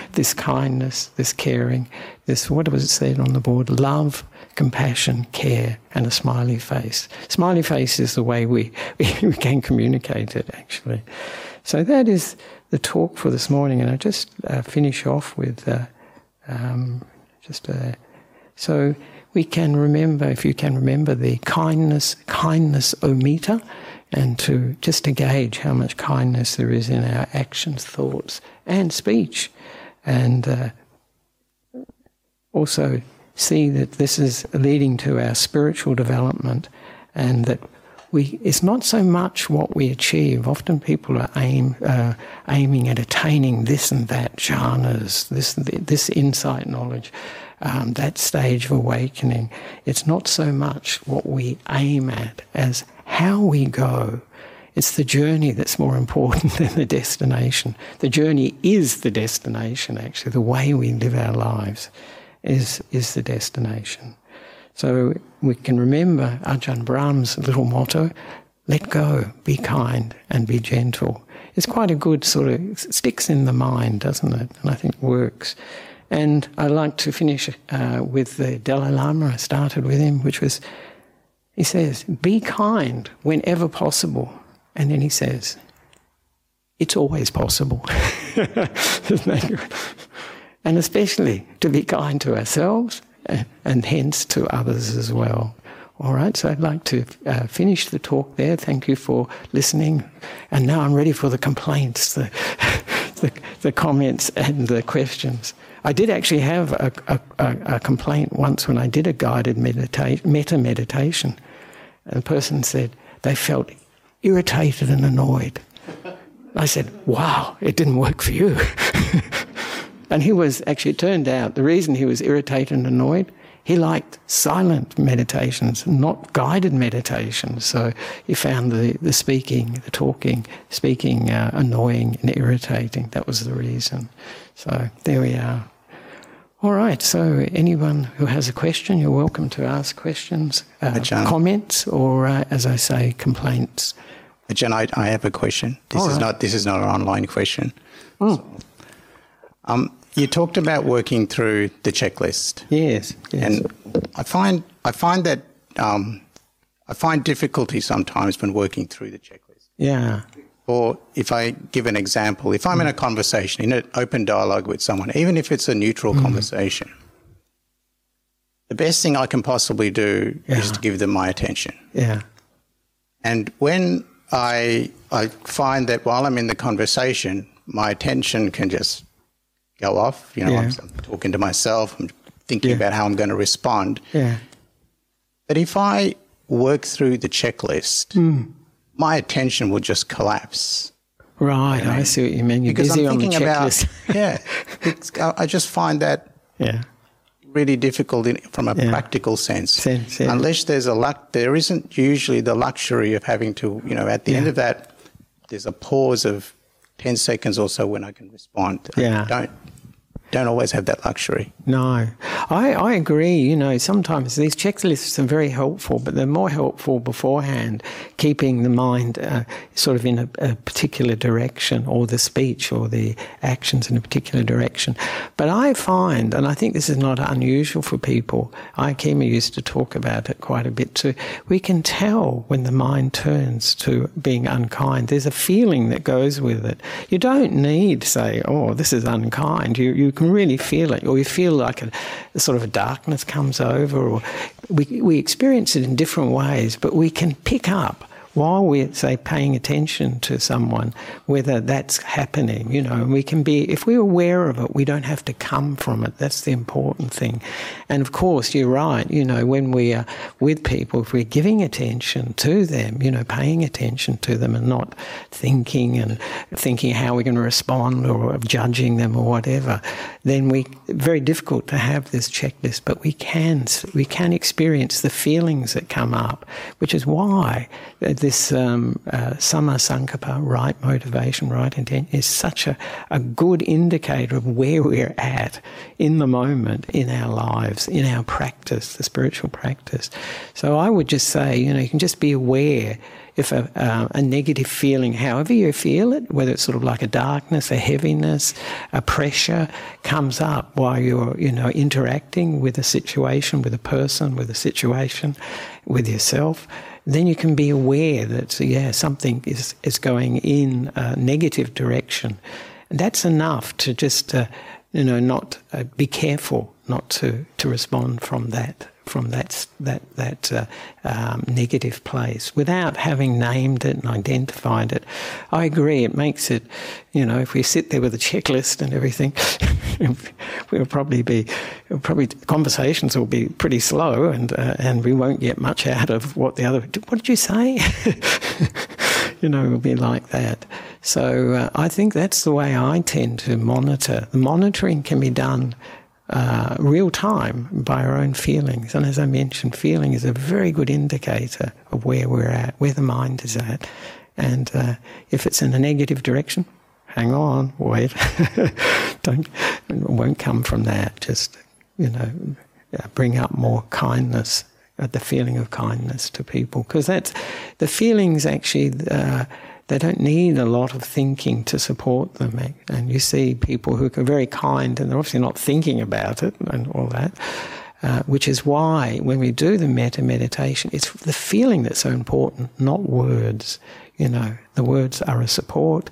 [LAUGHS] this kindness, this caring, this what was it said on the board? Love, compassion, care, and a smiley face. Smiley face is the way we, [LAUGHS] we can communicate it, actually. So that is the talk for this morning, and I just uh, finish off with uh, um, just uh, so we can remember, if you can remember, the kindness kindness meter, and to just to gauge how much kindness there is in our actions, thoughts, and speech, and uh, also see that this is leading to our spiritual development, and that we, it's not so much what we achieve. Often people are aim, uh, aiming at attaining this and that jhanas, this, this insight knowledge, um, that stage of awakening. It's not so much what we aim at as how we go. It's the journey that's more important [LAUGHS] than the destination. The journey is the destination, actually. The way we live our lives is, is the destination. So we can remember Ajahn Brahm's little motto let go, be kind, and be gentle. It's quite a good sort of, sticks in the mind, doesn't it? And I think works. And I like to finish uh, with the Dalai Lama. I started with him, which was He says, Be kind whenever possible. And then he says, It's always possible. [LAUGHS] and especially to be kind to ourselves and hence to others as well. All right, so I'd like to uh, finish the talk there. Thank you for listening. And now I'm ready for the complaints, the, [LAUGHS] the, the comments, and the questions. I did actually have a, a, a, complaint once when I did a guided medita- metta meditation. And the person said they felt irritated and annoyed. I said, Wow, it didn't work for you. [LAUGHS] and he was actually, it turned out the reason he was irritated and annoyed he liked silent meditations, not guided meditations. So he found the, the speaking, the talking, speaking uh, annoying and irritating. That was the reason. So there we are. All right, so anyone who has a question, you're welcome to ask questions, uh, comments, or uh, as I say, complaints. Jen, I, I have a question. This All is right. not this is not an online question. Mm. So, um, you talked about working through the checklist. Yes, yes. And I find I find that um, I find difficulty sometimes when working through the checklist. Yeah. Or if I give an example, if I'm in a conversation, in an open dialogue with someone, even if it's a neutral mm. conversation, the best thing I can possibly do yeah. is to give them my attention. Yeah. And when I I find that while I'm in the conversation, my attention can just go off. You know, yeah. I'm, I'm, talking to myself. I'm thinking yeah. about how I'm going to respond. Yeah. But if I work through the checklist, mm. my attention will just collapse. Right, I see what you mean. You're because busy I'm thinking on the checklist. [LAUGHS] yeah, I just find that yeah really difficult in, from a yeah. practical sense. sense yeah. Unless there's a luck, there isn't usually the luxury of having to, you know, at the yeah. end of that, there's a pause of 10 seconds or so when I can respond. Yeah. I don't don't always have that luxury. No, I, I agree. You know, sometimes these checklists are very helpful, but they're more helpful beforehand, keeping the mind uh, sort of in a, a, particular direction, or the speech or the actions in a particular direction. But I find, and I think this is not unusual for people, Ayya Khema used to talk about it quite a bit too, we can tell when the mind turns to being unkind. There's a feeling that goes with it. You don't need say, oh, this is unkind. You, you can really feel it, or you feel like a, a sort of a darkness comes over, or we, we experience it in different ways, but we can pick up while we're, say, paying attention to someone, whether that's happening, you know, we can be, if we're aware of it, we don't have to come from it. That's the important thing. And of course, you're right, you know, when we are with people, if we're giving attention to them, you know, paying attention to them and not thinking and thinking how we're going to respond or judging them or whatever, then we, very difficult to have this checklist, but we can, we can experience the feelings that come up, which is why this um, uh, samma sankappa, right motivation, right intent, is such a, a good indicator of where we're at in the moment in our lives, in our practice, the spiritual practice. So I would just say, you know, you can just be aware if a, uh, a, negative feeling, however you feel it, whether it's sort of like a darkness, a heaviness, a pressure, comes up while you're, you know, interacting with a situation, with a person, with a situation, with yourself, then you can be aware that, yeah, something is, is going in a negative direction. And that's enough to just, uh, you know, not uh, be careful not to, to respond from that from that that that uh, um, negative place without having named it and identified it. I agree. It makes it, you know, if we sit there with a checklist and everything, [LAUGHS] we'll probably be probably conversations will be pretty slow and uh, and we won't get much out of what the other. What did you say? [LAUGHS] you know, it'll be like that. So uh, I think that's the way I tend to monitor. The monitoring can be done uh, real time by our own feelings. And as I mentioned, feeling is a very good indicator of where we're at, where the mind is at. And uh, if it's in a negative direction, hang on, wait. [LAUGHS] Don't, won't come from that. Just, you know, bring up more kindness, uh, the feeling of kindness to people. Because that's the feelings actually. They don't need a lot of thinking to support them. And you see people who are very kind and they're obviously not thinking about it and all that. Uh, which is why when we do the metta meditation, it's the feeling that's so important, not words. You know, the words are a support,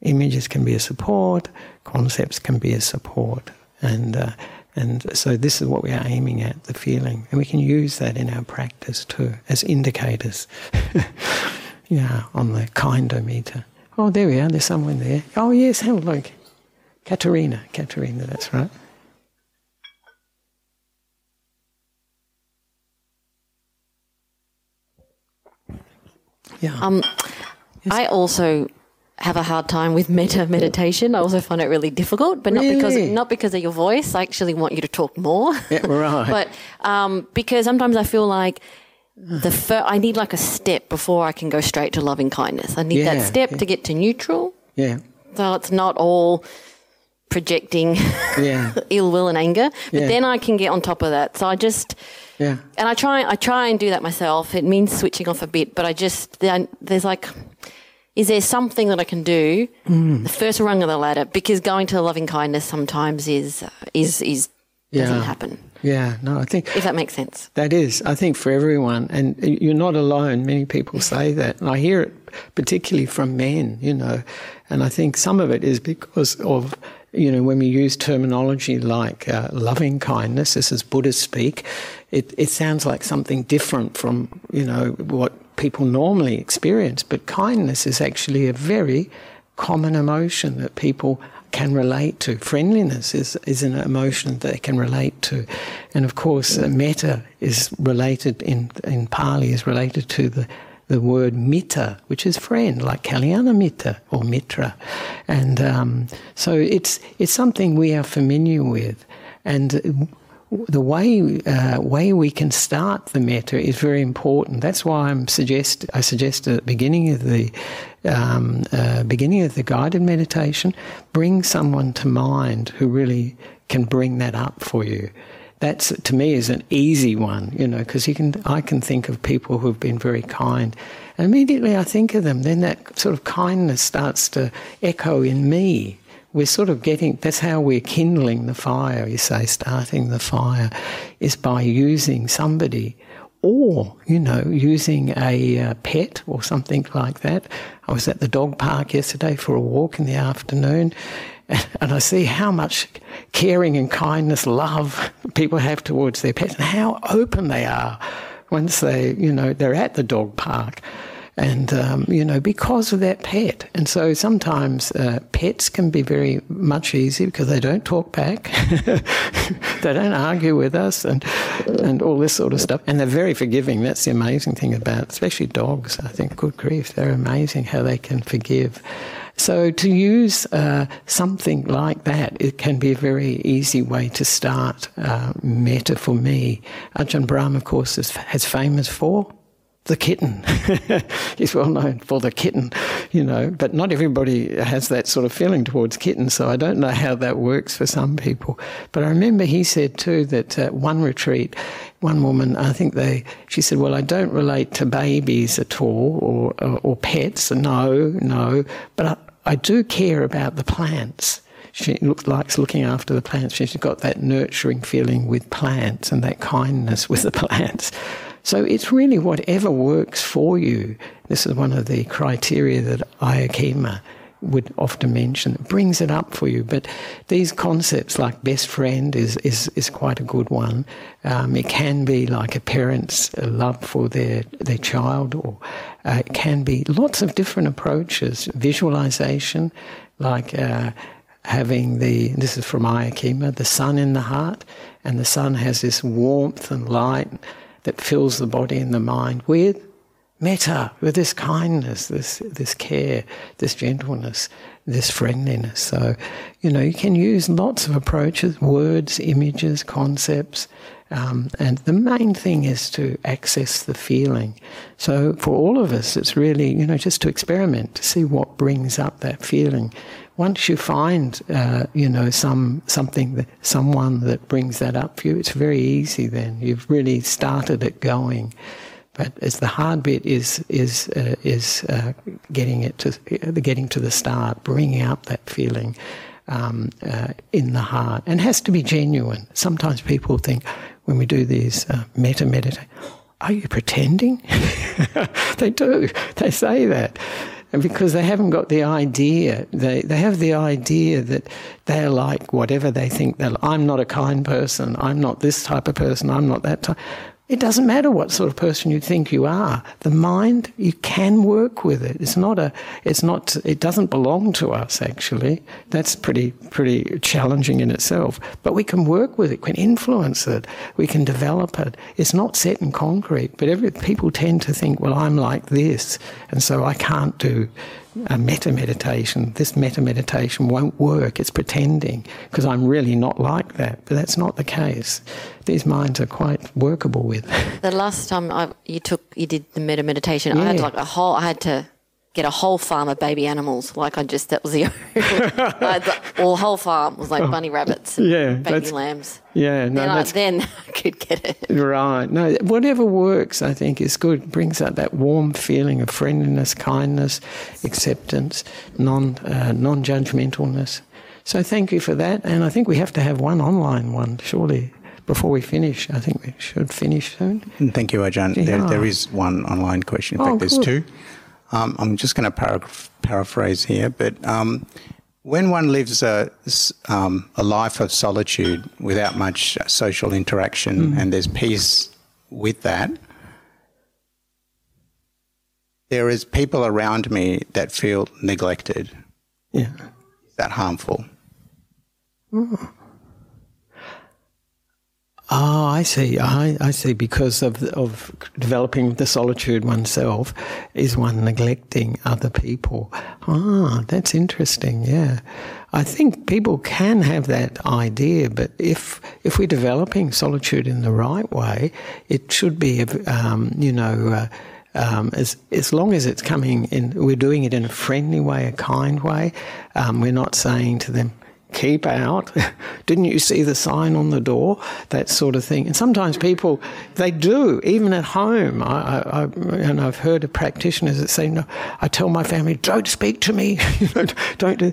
images can be a support, concepts can be a support, and uh, and so this is what we are aiming at, the feeling, and we can use that in our practice too as indicators. [LAUGHS] yeah, on the kindometer. Oh, there we are. There's someone there. Oh yes, hello, Katerina. Katerina, that's right. Yeah. Um, yes. I also have a hard time with metta meditation. I also find it really difficult, but not because not because of your voice. I actually want you to talk more. Yeah, right. [LAUGHS] but um, because sometimes I feel like the fir- I need like a step before I can go straight to loving kindness. I need yeah, that step yeah. to get to neutral. Yeah. So it's not all projecting yeah. [LAUGHS] ill will and anger, but then I can get on top of that. So I just yeah. And I try I try and do that myself. It means switching off a bit, but I just there's like is there something that I can do mm. the first rung of the ladder because going to loving kindness sometimes is is is doesn't happen. Yeah, no, I think if that makes sense. That is, I think, for everyone, and you're not alone. Many people say that, and I hear it particularly from men. You know, and I think some of it is because of you know, when we use terminology like uh, loving kindness, this is Buddhist speak, it, it sounds like something different from, you know, what people normally experience. But kindness is actually a very common emotion that people can relate to. Friendliness is, is an emotion that they can relate to. And of course, uh, metta is related in, in Pali, is related to the the word mitta, which is friend, like Kalyana Mitta or Mitra. And um, so it's, it's something we are familiar with. And the way uh, way we can start the metta is very important. That's why I'm suggest I suggest at the beginning of the um, uh, beginning of the guided meditation, bring someone to mind who really can bring that up for you that's to me is an easy one, you know, because you can I can think of people who've been very kind. And immediately I think of them, then that sort of kindness starts to echo in me. We're sort of getting that's how we're kindling the fire, you say, starting the fire is by using somebody or, you know, using a uh, pet or something like that. I was at the dog park yesterday for a walk in the afternoon [LAUGHS] and I see how much caring and kindness, love people have towards their pets and how open they are once they, you know, they're at the dog park. And, um, you know, because of that pet. And so sometimes uh, pets can be very much easier because they don't talk back, [LAUGHS] they don't argue with us, and, and all this sort of stuff. And they're very forgiving. That's the amazing thing about, especially dogs. I think, good grief, they're amazing how they can forgive. So to use uh, something like that, it can be a very easy way to start uh, metta for me. Ajahn Brahm, of course, is, has famous for the kitten. [LAUGHS] He's well known for the kitten, you know, but not everybody has that sort of feeling towards kittens, so I don't know how that works for some people. But I remember he said too that uh, one retreat, one woman, I think they, she said, well, I don't relate to babies at all or, or, or pets. No, no, but I, I do care about the plants. She looks, likes looking after the plants. She's got that nurturing feeling with plants and that kindness with the [LAUGHS] plants. So it's really whatever works for you. This is one of the criteria that Ayya Khema would often mention. It brings it up for you. But these concepts like best friend is, is, is quite a good one. Um, it can be like a parent's love for their, their child, or uh, it can be lots of different approaches. Visualization, like uh, having the, this is from Ayya Khema, the sun in the heart, and the sun has this warmth and light that fills the body and the mind with metta, with this kindness, this this care, this gentleness, this friendliness. So, you know, you can use lots of approaches, words, images, concepts. Um, and the main thing is to access the feeling. So for all of us, it's really, you know, just to experiment, to see what brings up that feeling once you find, uh, you know, some something, that, someone that brings that up for you, it's very easy. Then you've really started it going. But as the hard bit is is uh, is uh, getting it to uh, getting to the start, bringing up that feeling. um, uh, in the heart and has to be genuine. Sometimes people think when we do these uh, metta meditation, are you pretending? [LAUGHS] they do. They say that. And because they haven't got the idea, they, they have the idea that they're like whatever they think they're I'm not a kind person, I'm not this type of person, I'm not that type. It doesn't matter what sort of person you think you are. The mind, you can work with it. It's not a, it's not, it doesn't belong to us actually. That's pretty, pretty challenging in itself. But we can work with it, we can influence it, we can develop it. It's not set in concrete, but every, people tend to think, well, I'm like this, and so I can't do a metta meditation. This metta meditation won't work. It's pretending because I'm really not like that. But that's not the case. These minds are quite workable with. The last time I, you took, you did the metta meditation. yeah. I had like a whole, I had to get a whole farm of baby animals. Like I just, that was the, [LAUGHS] all whole farm was like bunny rabbits and yeah, baby lambs. Yeah, no, then I, then [LAUGHS] I could get it. Right. No, whatever works, I think, is good. It brings out that warm feeling of friendliness, kindness, acceptance, non uh, non judgmentalness. So thank you for that. And I think we have to have one online one, surely before we finish. I think we should finish soon. Thank you, Ajahn. Yeah. There, there is one online question. In fact, oh, there's good. two. Um, I'm just going to para- paraphrase here, but um, when one lives a, um, a life of solitude without much social interaction mm. and there's peace with that, there is people around me that feel neglected. Yeah. Is that harmful? Oh. I see. I, I see. Because of of developing the solitude oneself, is one neglecting other people? Ah, that's interesting. Yeah, I think people can have that idea, but if if we're developing solitude in the right way, it should be, um, you know. Uh, um, as as long as it's coming in, we're doing it in a friendly way, a kind way. Um, we're not saying to them, keep out. [LAUGHS] Didn't you see the sign on the door? That sort of thing. And sometimes people, they do, even at home. I, I, and I've heard of practitioners that say, no, I tell my family, don't speak to me. [LAUGHS] don't do.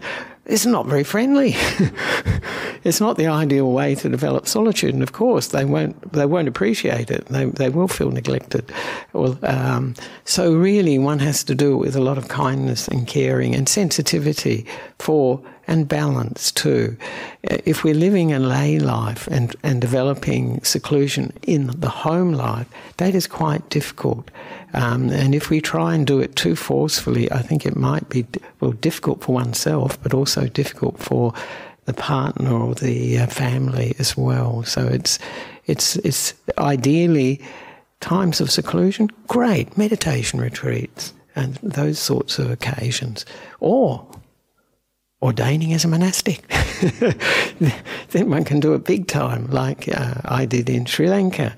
It's not very friendly. [LAUGHS] it's not the ideal way to develop solitude, and of course they won't they won't appreciate it. They they will feel neglected. Well, um, so really, one has to do it with a lot of kindness and caring and sensitivity for and balance too. If we're living a lay life and, and developing seclusion in the home life, that is quite difficult. Um, and if we try and do it too forcefully, I think it might be well difficult for oneself, but also difficult for the partner or the uh, family as well. So it's it's it's ideally times of seclusion, great meditation retreats and those sorts of occasions, or ordaining as a monastic. [LAUGHS] then one can do it big time, like uh, I did in Sri Lanka.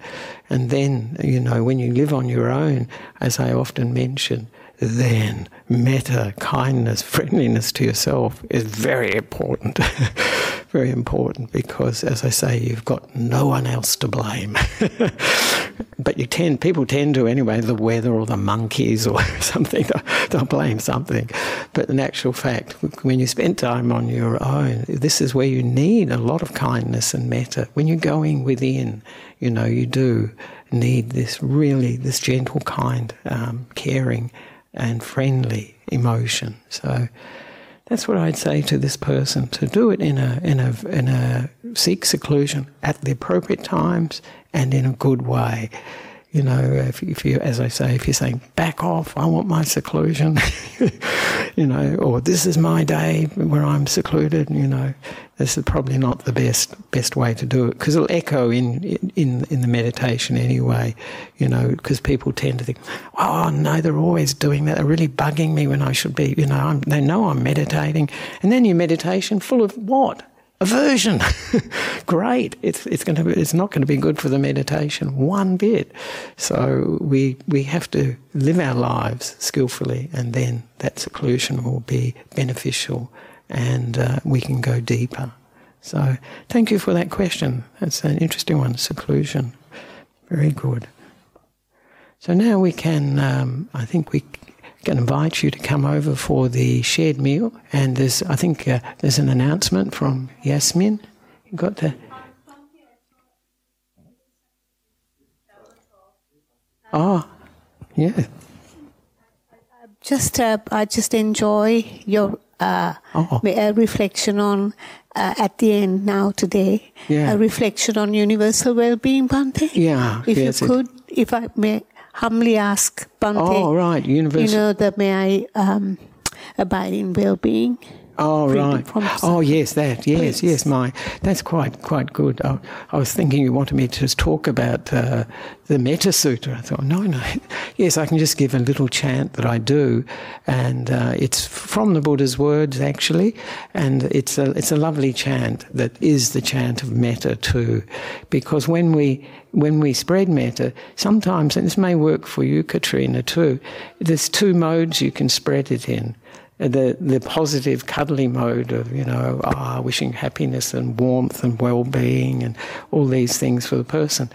And then, you know, when you live on your own, as I often mention, then metta, kindness, friendliness to yourself is very important. [LAUGHS] very important because, as I say, you've got no one else to blame. [LAUGHS] but you tend, people tend to anyway, the weather or the monkeys or [LAUGHS] something, they'll blame something. But in actual fact, when you spend time on your own, this is where you need a lot of kindness and metta. When you're going within, you know, you do need this really, this gentle, kind, um, caring, and friendly emotion. So that's what I'd say to this person to do it in a in a in a seek seclusion at the appropriate times and in a good way. You know, if, if you, as I say, if you're saying back off, I want my seclusion, [LAUGHS] you know, or this is my day where I'm secluded, you know, this is probably not the best best way to do it because it'll echo in in in the meditation anyway, you know, because people tend to think, oh no, they're always doing that, they're really bugging me when I should be, you know, I'm, they know I'm meditating, and then your meditation full of what? aversion. [LAUGHS] Great. It's it's going to be, it's not going to be good for the meditation one bit. So we we have to live our lives skillfully, and then that seclusion will be beneficial, and uh, we can go deeper. So thank you for that question. That's an interesting one. Seclusion. Very good. So now we can. Um, I think we can invite you to come over for the shared meal. And there's, I think, uh, there's an announcement from Yasmin. You got the. Oh, yeah. Just, uh, I just enjoy your uh, Oh. a reflection on uh, at the end now today. Yeah. A reflection on universal well-being, Bhante. Yeah, If yes, you could, if I may humbly ask Bhante. Oh, right, universal You know that may I um, abide in well-being. Oh right. Oh yes, that. Yes, Please. yes. My that's quite quite good. I, I was thinking you wanted me to just talk about uh, the Metta Sutta. I thought no, no. [LAUGHS] Yes, I can just give a little chant that I do, and uh, it's from the Buddha's words actually, and it's a it's a lovely chant that is the chant of Metta too, because when we when we spread metta, sometimes, and this may work for you, Katrina, too, there's two modes you can spread it in the the positive cuddly mode of you know ah, wishing happiness and warmth and well-being and all these things for the person.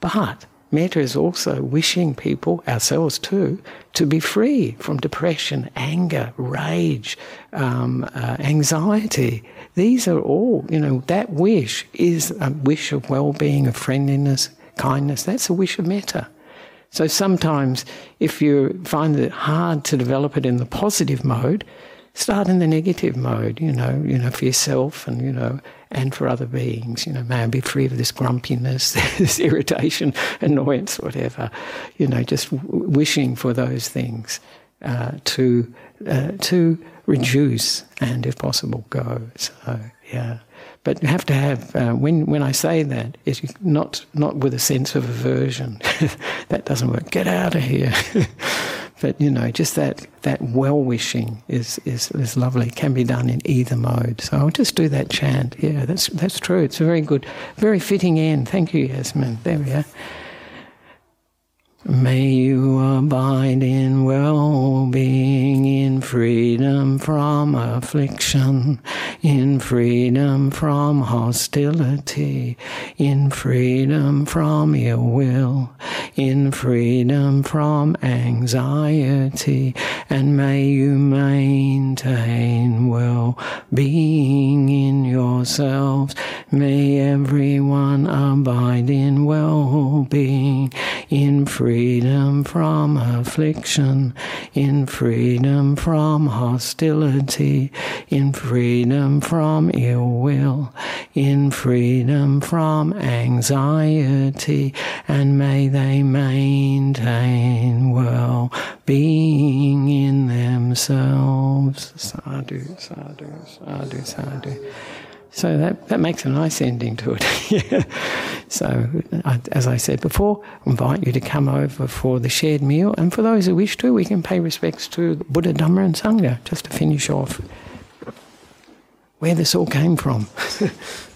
But metta is also wishing people ourselves too to be free from depression anger rage um, uh, anxiety. These are all you know that wish is a wish of well-being of friendliness kindness. That's a wish of metta so sometimes, if you find it hard to develop it in the positive mode, start in the negative mode. You know, you know, for yourself and you know, and for other beings. You know, may I be free of this grumpiness, [LAUGHS] this irritation, annoyance, whatever. You know, just w- wishing for those things uh, to uh, to reduce and, if possible, go. So yeah. But you have to have uh, when when I say that, it's not not with a sense of aversion. [LAUGHS] that doesn't work. Get out of here. [LAUGHS] but you know, just that that well wishing is, is is lovely. Can be done in either mode. So I'll just do that chant. Yeah, that's that's true. It's a very good, very fitting end. Thank you, Yasmin. There we are. May you abide in well being, in freedom from affliction, in freedom from hostility, in freedom from ill will, in freedom from anxiety, and may you maintain well being in yourselves. May everyone abide in well being, in freedom from affliction, in freedom from hostility, in freedom from ill will, in freedom from anxiety, and may they maintain well being in themselves. Sadhu, sadhu, sadhu, sadhu. So that, that makes a nice ending to it. [LAUGHS] So, as I said before, I invite you to come over for the shared meal. And for those who wish to, we can pay respects to Buddha, Dhamma, and Sangha just to finish off where this all came from. [LAUGHS]